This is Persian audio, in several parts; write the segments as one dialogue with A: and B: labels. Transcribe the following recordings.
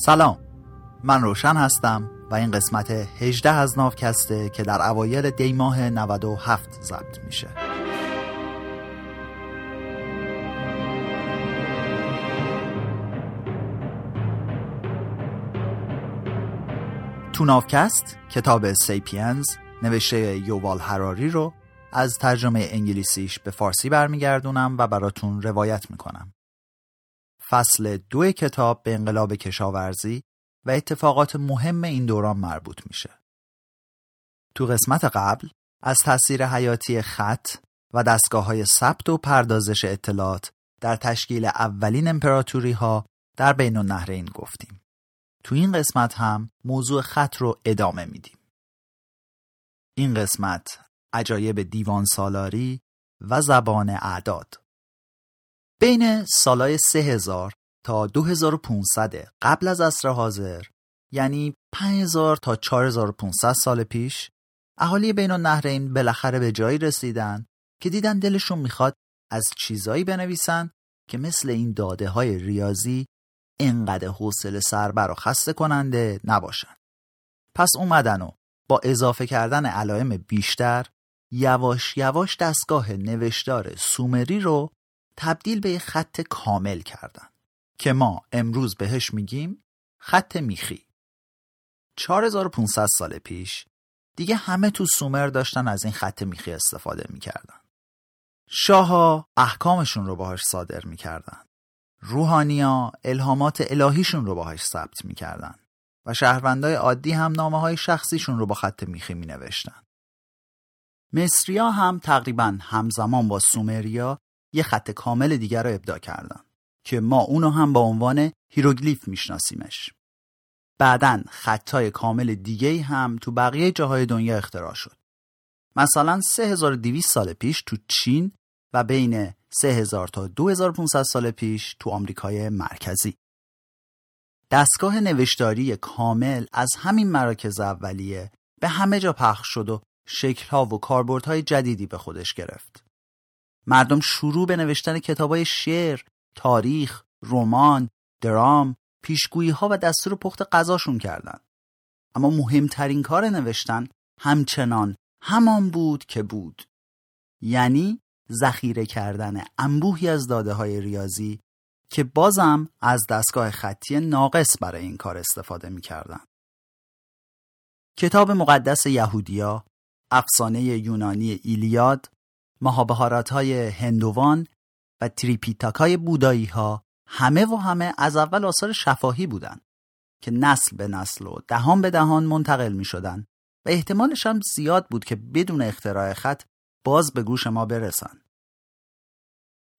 A: سلام من روشن هستم و این قسمت 18 از ناوکسته که در اوایل دی ماه 97 ضبط میشه تو ناوکست کتاب سیپینز نوشته یووال هراری رو از ترجمه انگلیسیش به فارسی برمیگردونم و براتون روایت می‌کنم. فصل دو کتاب به انقلاب کشاورزی و اتفاقات مهم این دوران مربوط میشه. تو قسمت قبل از تاثیر حیاتی خط و دستگاه های ثبت و پردازش اطلاعات در تشکیل اولین امپراتوری ها در بین النهرین گفتیم. تو این قسمت هم موضوع خط رو ادامه میدیم. این قسمت عجایب دیوان سالاری و زبان اعداد بین سالای 3000 تا 2500 قبل از عصر حاضر یعنی 5000 تا 4500 سال پیش اهالی بین النهرین بالاخره به جایی رسیدن که دیدن دلشون می‌خواد از چیزایی بنویسن که مثل این داده های ریاضی انقدر حوصله سربر و خسته کننده نباشن. پس اومدن و با اضافه کردن علائم بیشتر یواش یواش دستگاه نوشتار سومری رو تبدیل به خط کامل کردن که ما امروز بهش میگیم خط میخی. 4500 سال پیش دیگه همه تو سومر داشتن از این خط میخی استفاده می‌کردن. شاها احکامشون رو باهاش صادر می‌کردن. روحانیا الهامات الهیشون رو باهاش ثبت می‌کردن و شهروندای عادی هم نامه های شخصیشون رو با خط میخی می نوشتن. مصریا هم تقریبا همزمان با سومریا یه خط کامل دیگر رو ابداع کردن که ما اونو هم با عنوان هیروگلیف میشناسیمش. بعدا خطای کامل دیگه هم تو بقیه جاهای دنیا اختراع شد. مثلا 3200 سال پیش تو چین و بین 3000 تا 2500 سال پیش تو آمریکای مرکزی. دستگاه نوشتاری کامل از همین مراکز اولیه به همه جا پخش شد و شکلها و کاربردهای جدیدی به خودش گرفت. مردم شروع به نوشتن کتابای شعر، تاریخ، رمان، درام، پیشگویی ها و دستور پخت غذاشون کردند. اما مهمترین کار نوشتن همچنان همان بود که بود. یعنی ذخیره کردن انبوهی از داده های ریاضی که بازم از دستگاه خطی ناقص برای این کار استفاده می کردن. کتاب مقدس یهودیا، افسانه یونانی ایلیاد، مهابهارات های هندوان و تریپیتاک های بودایی ها همه و همه از اول آثار شفاهی بودند که نسل به نسل و دهان به دهان منتقل می شدن و احتمالش هم زیاد بود که بدون اختراع خط باز به گوش ما برسن.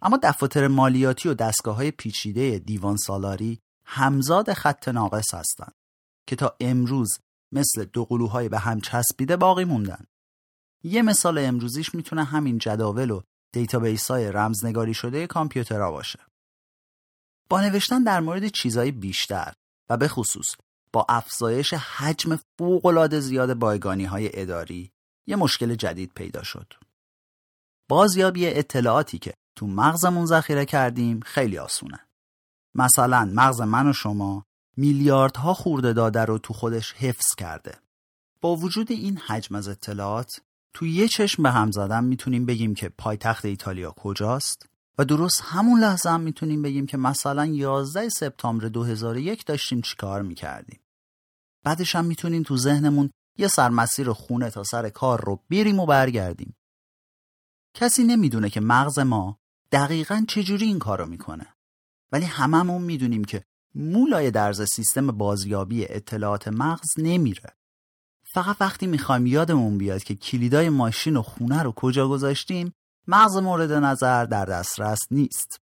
A: اما دفاتر مالیاتی و دستگاه های پیچیده دیوان سالاری همزاد خط ناقص هستند که تا امروز مثل دو قلوهای به هم چسبیده باقی موندن. یه مثال امروزیش می‌تونه همین جداول و database های رمزنگاری شده کامپیوترها باشه. با نوشتن در مورد چیزهای بیشتر و به خصوص با افزایش حجم فوق‌العاده زیاد بایگانی های اداری یه مشکل جدید پیدا شد. بازیابی اطلاعاتی که تو مغزمون ذخیره کردیم خیلی آسونه. مثلا مغز من و شما میلیاردها خورده داده رو تو خودش حفظ کرده. با وجود این حجم از اطلاعات تو یه چشم به هم زدن می‌تونیم بگیم که پایتخت ایتالیا کجاست و درست همون لحظه هم می‌تونیم بگیم که مثلا 11 سپتامبر 2001 داشتیم چیکار می‌کردیم. بعدش هم می‌تونیم تو ذهنمون یه سرمسیر خونه تا سر کار رو بریم و برگردیم. کسی نمی‌دونه که مغز ما دقیقا چجوری این کارو می‌کنه ولی هممون می‌دونیم که مولای درز سیستم بازیابی اطلاعات مغز نمیره فقط وقتی می‌خوایم یادمون بیاد که کلیدای ماشین و خونه رو کجا گذاشتیم مغز مورد نظر در دسترس نیست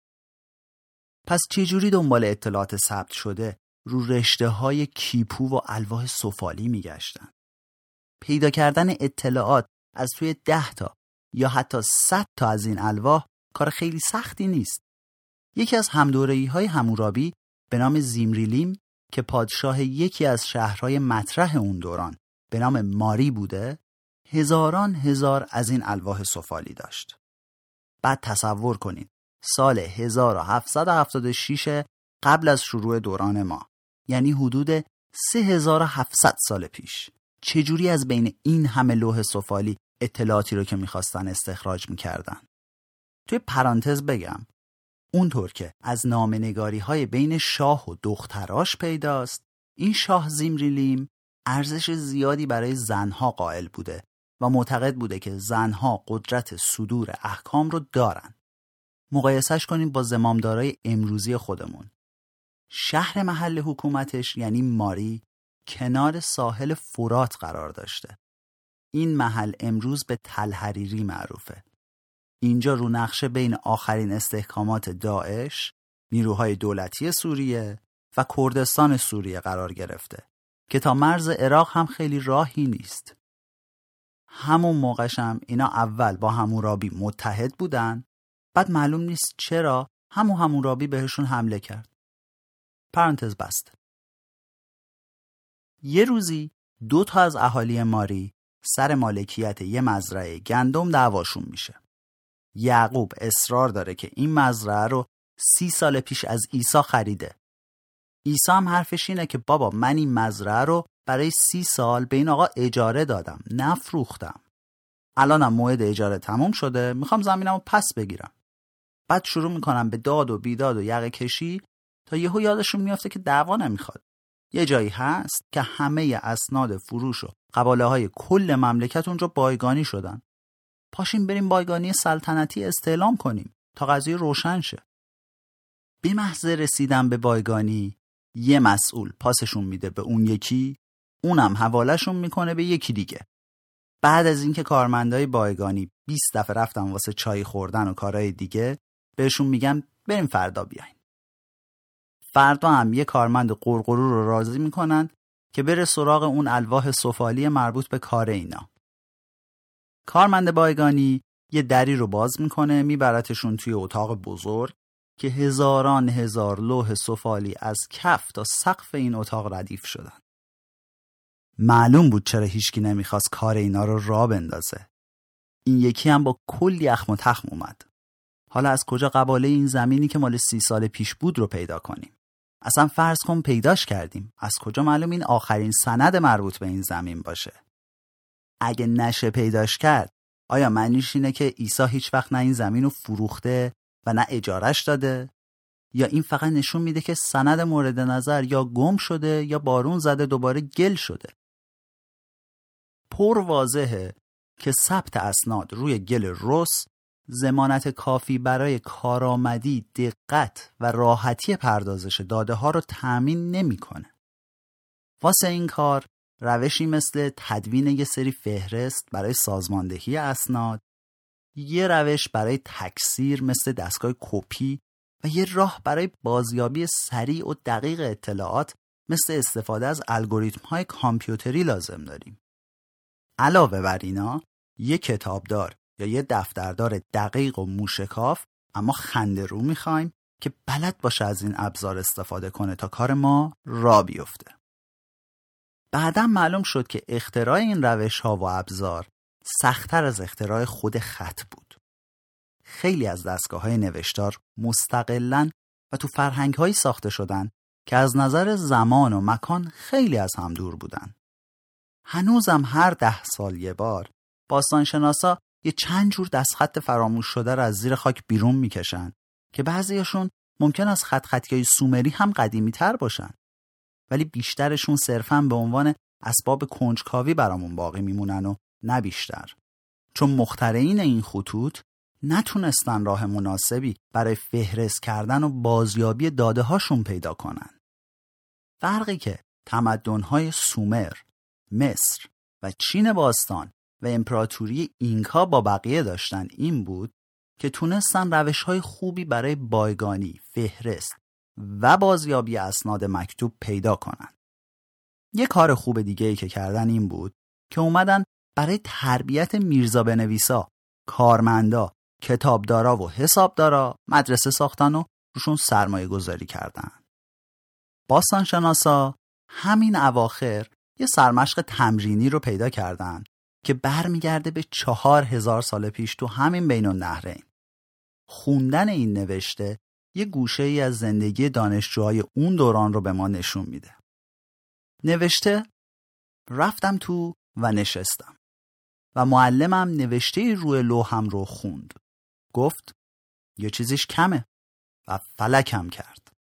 A: پس چجوری دنبال اطلاعات ثبت شده رو رشته های کیپو و الواح سفالی میگشتن پیدا کردن اطلاعات از توی ده تا یا حتی صد تا از این الواح کار خیلی سختی نیست. یکی از همدورهی های همورابی به نام زیمریلیم که پادشاه یکی از شهرهای مطرح اون دوران به نام ماری بوده هزاران هزار از این الواح سفالی داشت. بعد تصور کنید سال 1776 قبل از شروع دوران ما یعنی حدود 3700 سال پیش. چجوری از بین این همه لوح سفالی اطلاعاتی رو که می‌خواستن استخراج می‌کردن؟ توی پرانتز بگم. اونطور که از نامنگاری های بین شاه و دختراش پیداست این شاه زیمریلیم ارزش زیادی برای زنها قائل بوده و معتقد بوده که زنها قدرت صدور احکام رو دارن. مقایسش کنیم با زمامدارای امروزی خودمون. شهر محل حکومتش یعنی ماری کنار ساحل فرات قرار داشته. این محل امروز به تلحریری معروفه. اینجا رو نقشه بین آخرین استحکامات داعش، نیروهای دولتی سوریه و کردستان سوریه قرار گرفته که تا مرز عراق هم خیلی راهی نیست. همون موقعشم اینا اول با همورابی متحد بودن بعد معلوم نیست چرا همون همورابی بهشون حمله کرد. پرانتز بست. یه روزی دو تا از اهالی ماری سر مالکیت یه مزرعه گندم دعواشون میشه. یعقوب اصرار داره که این مزرعه رو سی سال پیش از عیسی خریده. عیسی هم حرفش اینه که بابا من این مزرعه رو برای سی سال به این آقا اجاره دادم نفروختم. الانم موعد اجاره تموم شده می‌خوام زمینم رو پس بگیرم. بعد شروع می‌کنم به داد و بیداد و یقه کشی تا یهو یادشون میافته که دعوا نمی‌خواد. یه جایی هست که همه اسناد فروش و قباله های کل مملکت اونجا بایگانی شدن. پاشیم بریم بایگانی سلطنتی استعلام کنیم تا قضیه روشن شه. به محض رسیدن به بایگانی یه مسئول پاسشون میده به اون یکی اونم حوالهشون می‌کنه به یکی دیگه. بعد از اینکه کارمندای بایگانی 20 دفعه رفتن واسه چای خوردن و کارهای دیگه بهشون میگن بریم فردا بیاین. فردا هم یه کارمند قرقرو رو راضی می‌کنن که بره سراغ اون الواح سفالی مربوط به کار اینا. کارمند بایگانی یه دری رو باز می‌کنه میبرتشون توی اتاق بزرگ که هزاران هزار لوح سفالی از کف تا سقف این اتاق ردیف شدن. معلوم بود چرا هیچکی نمی‌خواست کار اینا رو را بندازه. این یکی هم با کلی اخم و تخم اومد. حالا از کجا قباله این زمینی که مال سی سال پیش بود رو پیدا کنیم؟ اصلا فرض کن پیداش کردیم. از کجا معلوم این آخرین سند مربوط به این زمین باشه؟ اگه نشه پیداش کرد آیا معنیش اینه که عیسی هیچ وقت نه این زمین رو فروخته و نه اجارش داده یا این فقط نشون میده که سند مورد نظر یا گم شده یا بارون زده دوباره گل شده پر واضحه که ثبت اسناد روی گل رس زمانت کافی برای کارآمدی، دقت و راحتی پردازش داده ها رو تأمین نمی‌کنه. واسه این کار روشی مثل تدوین یه سری فهرست برای سازماندهی اسناد یه روش برای تکثیر مثل دستگاه کپی و یه راه برای بازیابی سریع و دقیق اطلاعات مثل استفاده از الگوریتم های کامپیوتری لازم داریم. علاوه بر اینا یه کتابدار یا یه دفتردار دقیق و موشکاف اما خنده رو می‌خوایم که بلد باشه از این ابزار استفاده کنه تا کار ما را بیفته. بعدا معلوم شد که اختراع این روش ها و ابزار سختتر از اختراع خود خط بود. خیلی از دستگاه های نوشتار مستقلا و تو فرهنگ هایی ساخته شدن که از نظر زمان و مکان خیلی از هم دور بودن. هنوزم هر ده سال یه بار باستانشناسا یه چند جور دستخط فراموش شده را از زیر خاک بیرون می‌کشن که بعضیشون ممکن از خط خطی سومری هم قدیمی تر باشن. ولی بیشترشون صرفا به عنوان اسباب کنجکاوی برامون باقی میمونن و نه بیشتر چون مخترعین این خطوط نتونستن راه مناسبی برای فهرست کردن و بازیابی داده هاشون پیدا کنن فرقی که تمدنهای سومر، مصر و چین باستان و امپراتوری اینکا با بقیه داشتن این بود که تونستن روش های خوبی برای بایگانی، فهرست و بازیابی اسناد مکتوب پیدا کنن. یه کار خوب دیگه ای که کردن این بود که اومدن برای تربیت میرزا بنویسا، کارمندا، کتابدارا و حسابدارا مدرسه ساختن و روشون سرمایه گذاری کردن. باستانشناسا همین اواخر یه سرمشق تمرینی رو پیدا کردن که برمیگرده به چهار هزار سال پیش تو همین بین النهرین. خوندن این نوشته یه گوشه ای از زندگی دانشجوهای اون دوران رو به ما نشون میده. نوشته رفتم تو و نشستم و معلمم نوشته روی لوحم رو خوند. گفت یه چیزیش کمه و فلکم کرد.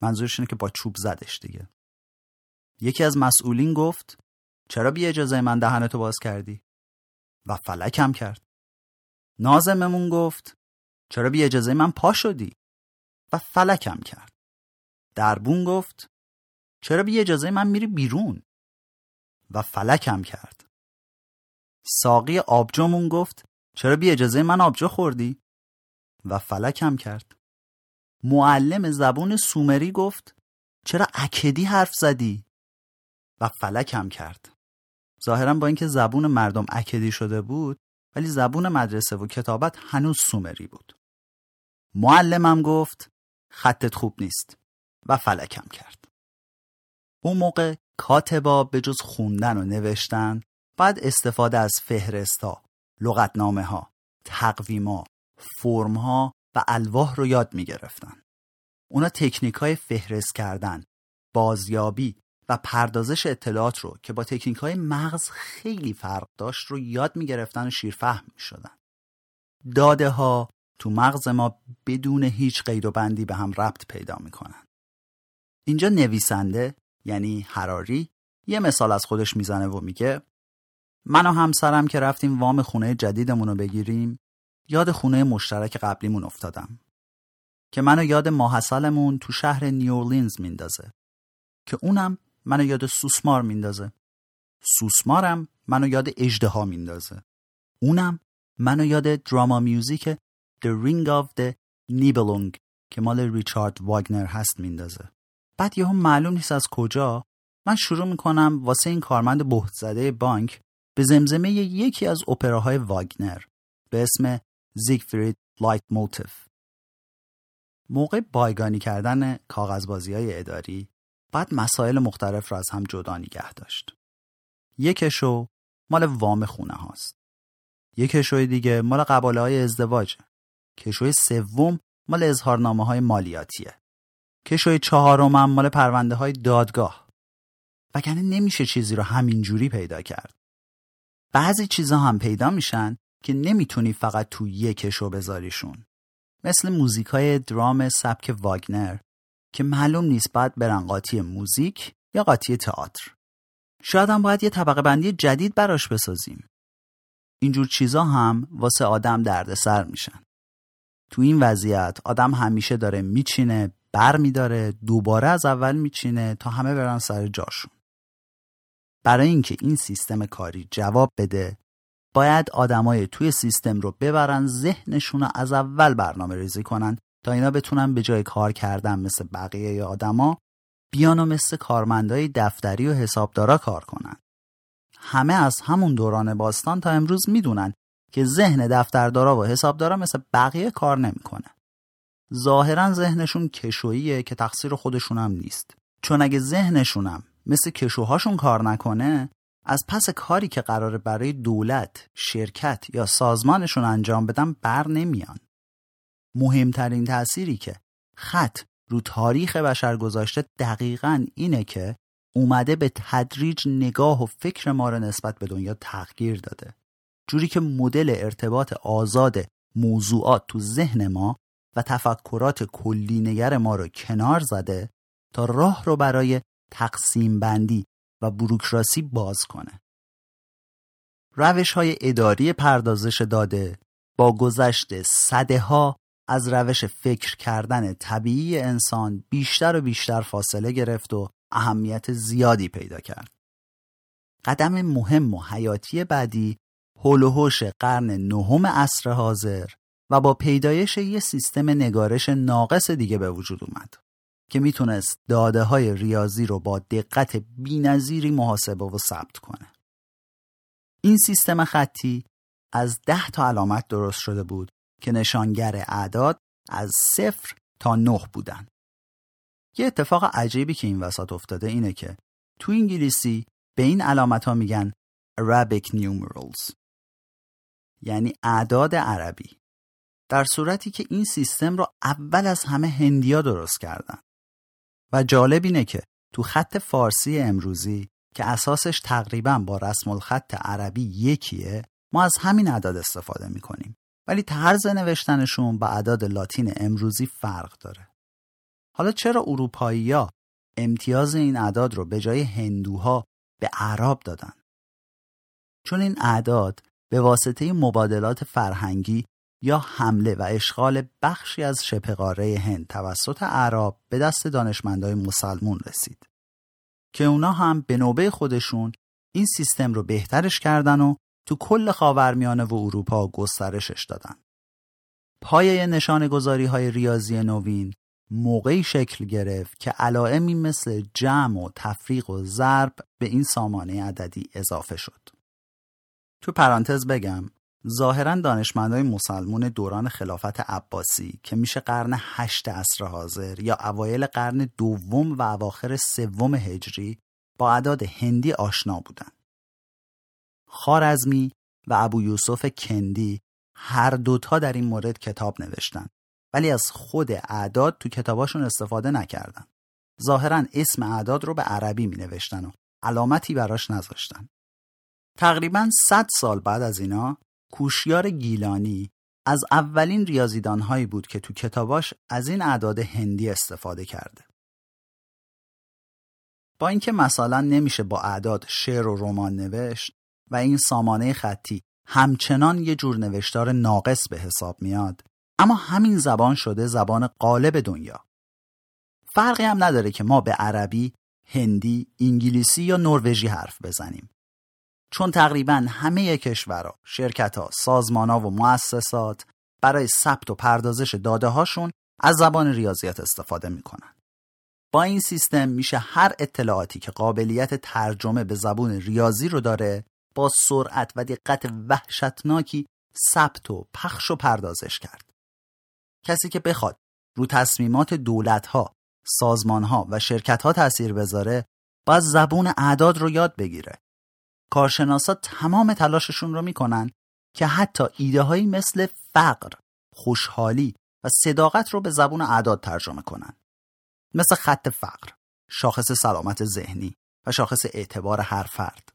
A: منظورش اینه که با چوب زدش دیگه. یکی از مسئولین گفت چرا بی اجازه من دهنتو باز کردی؟ و فلکم کرد. نازممون گفت چرا بی اجازه من پا شدی؟ و فلکم کرد. دربون گفت چرا بی اجازه من میری بیرون؟ و فلکم کرد. ساقی آبجومون گفت چرا بی اجازه من آبجو خوردی؟ و فلکم کرد. معلم زبون سومری گفت چرا اکدی حرف زدی؟ و فلکم کرد. ظاهرا با اینکه زبون مردم اکدی شده بود ولی زبون مدرسه و کتابت هنوز سومری بود. معلمم گفت خطت خوب نیست و فلکم کرد. اون موقع کاتبا به جز خوندن و نوشتن بعد استفاده از فهرستا، لغتنامه ها، تقویما، فرم ها و الواح رو یاد می گرفتن. اونا تکنیک های فهرست کردن، بازیابی و پردازش اطلاعات رو که با تکنیک های مغز خیلی فرق داشت رو یاد می گرفتن و شیرفهم می شدن. داده ها تو مغز ما بدون هیچ قید و بندی به هم ربط پیدا می کنن. اینجا نویسنده یعنی حراری یه مثال از خودش می‌زنه و میگه من و همسرم که رفتیم وام خونه جدیدمون رو بگیریم یاد خونه مشترک قبلیمون افتادم. که منو یاد ماحصلمون تو شهر نیورلینز میندازه. که اونم منو یاد سوسمار میندازه. سوسمارم منو یاد اجده میندازه. اونم منو یاد دراما میوزیک The Ring of the Nibelung که مال ریچارد واگنر هست میندازه. بعد یهو معلوم نیست از کجا من شروع می‌کنم واسه این کارمند بهت زده بانک به زمزمه یکی از اپراهای واگنر به اسم زیگفرید لایت موتیف موقع بایگانی کردن کاغذبازی های اداری بعد مسائل مختلف را از هم جدا نگه داشت. یکشو مال وام خونه هاست. یکشوی دیگه مال قباله های ازدواجه. کشوی سوم مال اظهارنامه های مالیاتیه. کشوی چهارم مال پرونده های دادگاه. وگرنه نمیشه چیزی رو همینجوری پیدا کرد. بعضی چیزا هم پیدا میشن که نمی‌تونی فقط تو یک کشو بذاریشون. مثل موزیک های درام سبک واگنر که معلوم نیست باید برن قاطی موزیک یا قاطی تئاتر. شاید هم باید یه طبقه بندی جدید براش بسازیم. اینجور چیزا هم واسه آدم دردسر میشن. تو این وضعیت آدم همیشه داره میچینه بر میداره دوباره از اول میچینه تا همه برن سر جاشون. برای اینکه این سیستم کاری جواب بده باید آدمای توی سیستم رو ببرن ذهنشون رو از اول برنامه ریزی کنن تا اینا بتونن به جای کار کردن مثل بقیه آدما بیان و مثل کارمندای دفتری و حسابدارا کار کنن. همه از همون دوران باستان تا امروز می‌دونن که ذهن دفتردارا و حسابدارا مثل بقیه کار نمی‌کنه. ظاهرا ذهنشون کشوییه که تقصیر خودشون هم نیست. چون اگه ذهنشونم مثل کشوهاشون کار نکنه از پس کاری که قراره برای دولت، شرکت یا سازمانشون انجام بدن بر نمیان. مهمترین تأثیری که خط رو تاریخ بشر گذاشته دقیقا اینه که اومده به تدریج نگاه و فکر ما رو نسبت به دنیا تغییر داده. جوری که مدل ارتباط آزاد موضوعات تو ذهن ما و تفکرات کلی نگر ما رو کنار زده تا راه رو برای تقسیم بندی و بروکراسی باز کنه. روش های اداری پردازش داده با گذشت صده ها از روش فکر کردن طبیعی انسان بیشتر و بیشتر فاصله گرفت و اهمیت زیادی پیدا کرد. قدم مهم و حیاتی بعدی هول قرن نهم عصر حاضر و با پیدایش یه سیستم نگارش ناقص دیگه به وجود اومد که می‌تونست داده های ریاضی رو با دقت بینظیری محاسبه و ثبت کنه. این سیستم خطی از ده تا علامت درست شده بود که نشانگر اعداد از صفر تا نه بودن. یه اتفاق عجیبی که این وسط افتاده اینه که تو انگلیسی به این علامت ها میگن Arabic numerals یعنی اعداد عربی در صورتی که این سیستم رو اول از همه هندیا درست کردن و جالب اینه که تو خط فارسی امروزی که اساسش تقریبا با رسم الخط عربی یکیه ما از همین اعداد استفاده می‌کنیم. ولی طرز نوشتنشون با اعداد لاتین امروزی فرق داره. حالا چرا اروپایی امتیاز این اعداد رو به جای هندوها به عرب دادن؟ چون این اعداد به واسطه مبادلات فرهنگی یا حمله و اشغال بخشی از شبه هند توسط عرب به دست دانشمندای مسلمون رسید که اونا هم به نوبه خودشون این سیستم رو بهترش کردن و تو کل خاورمیانه و اروپا گسترشش دادن. پایه نشان گذاری های ریاضی نوین موقعی شکل گرفت که علائمی مثل جمع و تفریق و ضرب به این سامانه عددی اضافه شد. تو پرانتز بگم ظاهرا دانشمندای مسلمون دوران خلافت عباسی که میشه قرن هشت عصر حاضر یا اوایل قرن دوم و اواخر سوم هجری با اعداد هندی آشنا بودن. خارزمی و ابو یوسف کندی هر دوتا در این مورد کتاب نوشتن ولی از خود اعداد تو کتاباشون استفاده نکردن. ظاهرا اسم اعداد رو به عربی می نوشتن و علامتی براش نذاشتن. تقریبا 100 سال بعد از اینا کوشیار گیلانی از اولین ریاضیدانهایی بود که تو کتاباش از این اعداد هندی استفاده کرده. با اینکه مثلا نمیشه با اعداد شعر و رمان نوشت و این سامانه خطی همچنان یه جور نوشتار ناقص به حساب میاد اما همین زبان شده زبان قالب دنیا فرقی هم نداره که ما به عربی، هندی، انگلیسی یا نروژی حرف بزنیم چون تقریبا همه کشورها، شرکتها، سازمانها و مؤسسات برای ثبت و پردازش داده هاشون از زبان ریاضیات استفاده می‌کنن. با این سیستم میشه هر اطلاعاتی که قابلیت ترجمه به زبون ریاضی رو داره با سرعت و دقت وحشتناکی ثبت و پخش و پردازش کرد. کسی که بخواد رو تصمیمات دولتها، سازمانها و شرکتها تاثیر بذاره باید زبون اعداد رو یاد بگیره کارشناسا تمام تلاششون رو می‌کنن که حتی ایده هایی مثل فقر، خوشحالی و صداقت رو به زبون اعداد ترجمه کنن. مثل خط فقر، شاخص سلامت ذهنی و شاخص اعتبار هر فرد.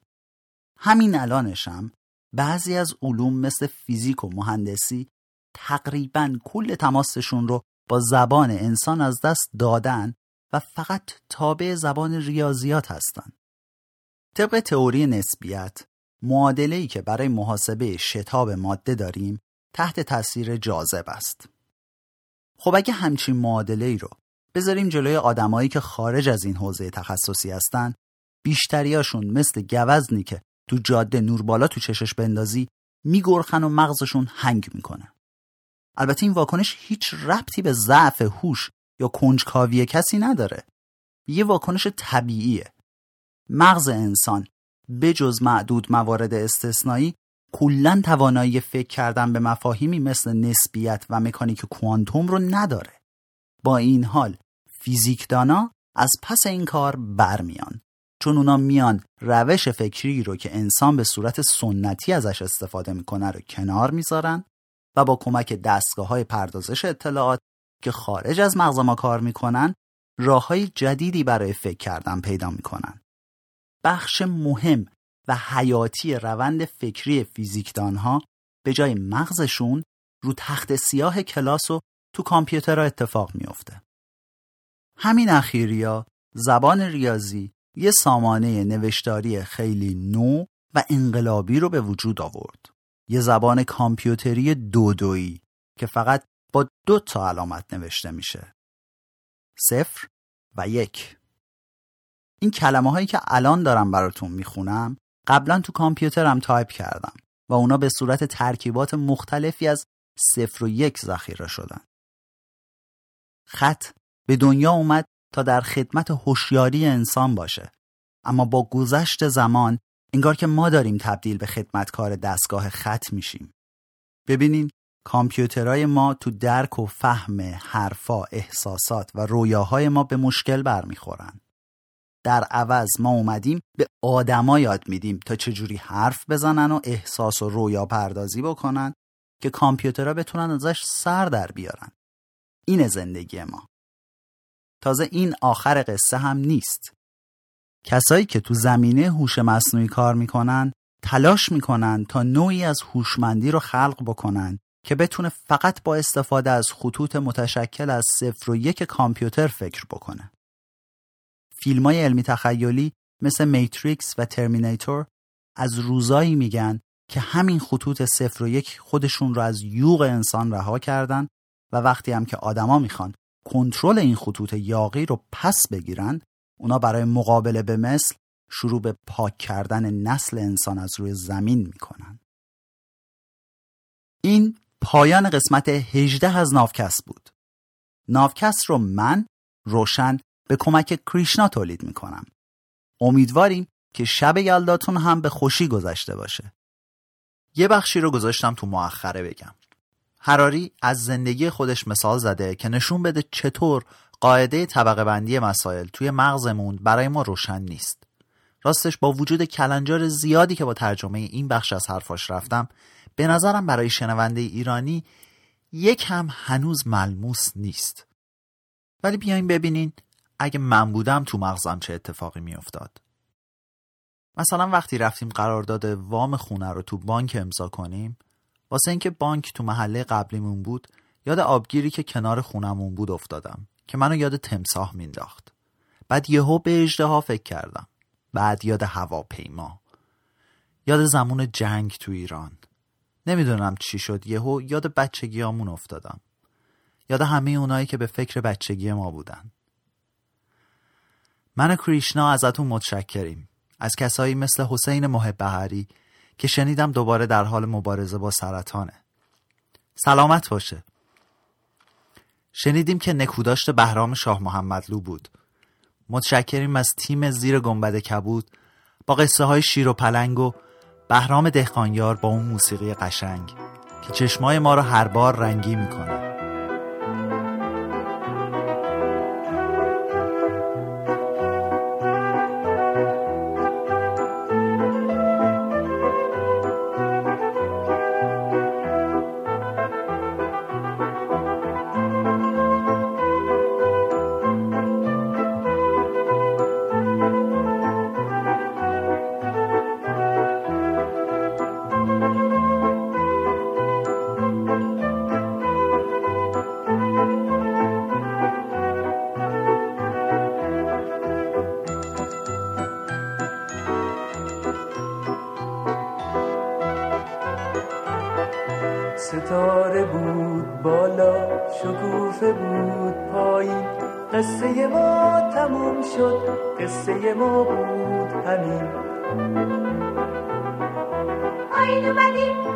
A: همین الانشم بعضی از علوم مثل فیزیک و مهندسی تقریبا کل تماسشون رو با زبان انسان از دست دادن و فقط تابع زبان ریاضیات هستند. طبق تئوری نسبیت معادله که برای محاسبه شتاب ماده داریم تحت تاثیر جاذب است. خب اگه همچین معادله ای رو بذاریم جلوی آدمایی که خارج از این حوزه تخصصی هستن بیشتریاشون مثل گوزنی که تو جاده نور بالا تو چشش بندازی میگرخن و مغزشون هنگ می‌کنه. البته این واکنش هیچ ربطی به ضعف هوش یا کنجکاوی کسی نداره. یه واکنش طبیعیه مغز انسان. بجز معدود موارد استثنایی کلا توانایی فکر کردن به مفاهیمی مثل نسبیت و مکانیک کوانتوم رو نداره. با این حال فیزیکدانا از پس این کار برمیان. چون اونا میان روش فکری رو که انسان به صورت سنتی ازش استفاده می‌کنه رو کنار می‌ذارن و با کمک دستگاه های پردازش اطلاعات که خارج از مغز ما کار می‌کنن راه های جدیدی برای فکر کردن پیدا می‌کنن. بخش مهم و حیاتی روند فکری فیزیکدانها به جای مغزشون رو تخت سیاه کلاس و تو کامپیوترها اتفاق میافته. همین اخیریا زبان ریاضی یه سامانه نوشتاری خیلی نو و انقلابی رو به وجود آورد. یه زبان کامپیوتری دودویی که فقط با دو تا علامت نوشته میشه. صفر و یک. این کلمه هایی که الان دارم براتون می‌خونم قبلا تو کامپیوترم تایپ کردم و اونا به صورت ترکیبات مختلفی از صفر و یک ذخیره شدن. خط به دنیا اومد تا در خدمت هوشیاری انسان باشه اما با گذشت زمان انگار که ما داریم تبدیل به خدمتکار دستگاه خط میشیم. ببینین کامپیوترهای ما تو درک و فهم حرفا، احساسات و رویاهای ما به مشکل برمیخورن. در عوض ما اومدیم به آدما یاد میدیم تا چجوری حرف بزنن و احساس و رویا پردازی بکنن که کامپیوترها بتونن ازش سر در بیارن. این زندگی ما. تازه این آخر قصه هم نیست. کسایی که تو زمینه هوش مصنوعی کار می‌کنن تلاش می‌کنن تا نوعی از هوشمندی رو خلق بکنن که بتونه فقط با استفاده از خطوط متشکل از صفر و یک کامپیوتر فکر بکنه. فیلم های علمی تخیلی مثل میتریکس و ترمینیتور از روزایی میگن که همین خطوط صفر و یک خودشون رو از یوغ انسان رها کردن و وقتی هم که آدما می‌خوان کنترل این خطوط یاقی رو پس بگیرن اونا برای مقابله به مثل شروع به پاک کردن نسل انسان از روی زمین می‌کنن. این پایان قسمت 18 از ناوکست بود. ناوکست رو من روشن به کمک کریشنا تولید می‌کنم. امیدواریم که شب یلداتون هم به خوشی گذشته باشه. یه بخشی رو گذاشتم تو مؤخره بگم. هراری از زندگی خودش مثال زده که نشون بده چطور قاعده طبقه بندی مسائل توی مغزمون برای ما روشن نیست. راستش با وجود کلنجار زیادی که با ترجمه این بخش از حرفاش رفتم به نظرم برای شنونده ایرانی یک هم هنوز ملموس نیست. ولی بیاین ببینین اگه من بودم تو مغزم چه اتفاقی میافتاد؟ مثلا وقتی رفتیم قرارداد وام خونه رو تو بانک امضا کنیم واسه اینکه بانک تو محله قبلیمون بود یاد آبگیری که کنار خونمون بود افتادم که منو یاد تمساه مینداخت. بعد یهو به اجده فکر کردم. بعد یاد هواپیما. یاد زمان جنگ تو ایران. نمی‌دونم چی شد یهو یاد بچگیامون افتادم. یاد همه اونایی که به فکر بچگی ما بودن. من و کریشنا ازتون متشکریم. از کسایی مثل حسین محب که شنیدم دوباره در حال مبارزه با سرطانه. سلامت باشه. شنیدیم که نکوداشت بهرام شاه محمدلو بود. متشکریم از تیم زیر گنبد کبود با قصه های شیر و پلنگ و بهرام دهقانیار با اون موسیقی قشنگ که چشمای ما رو هر بار رنگی می‌کنه.
B: ستاره بود بالا شکوفه بود پایین قصه ما تموم شد قصه ما بود همین.
C: آین اومدیم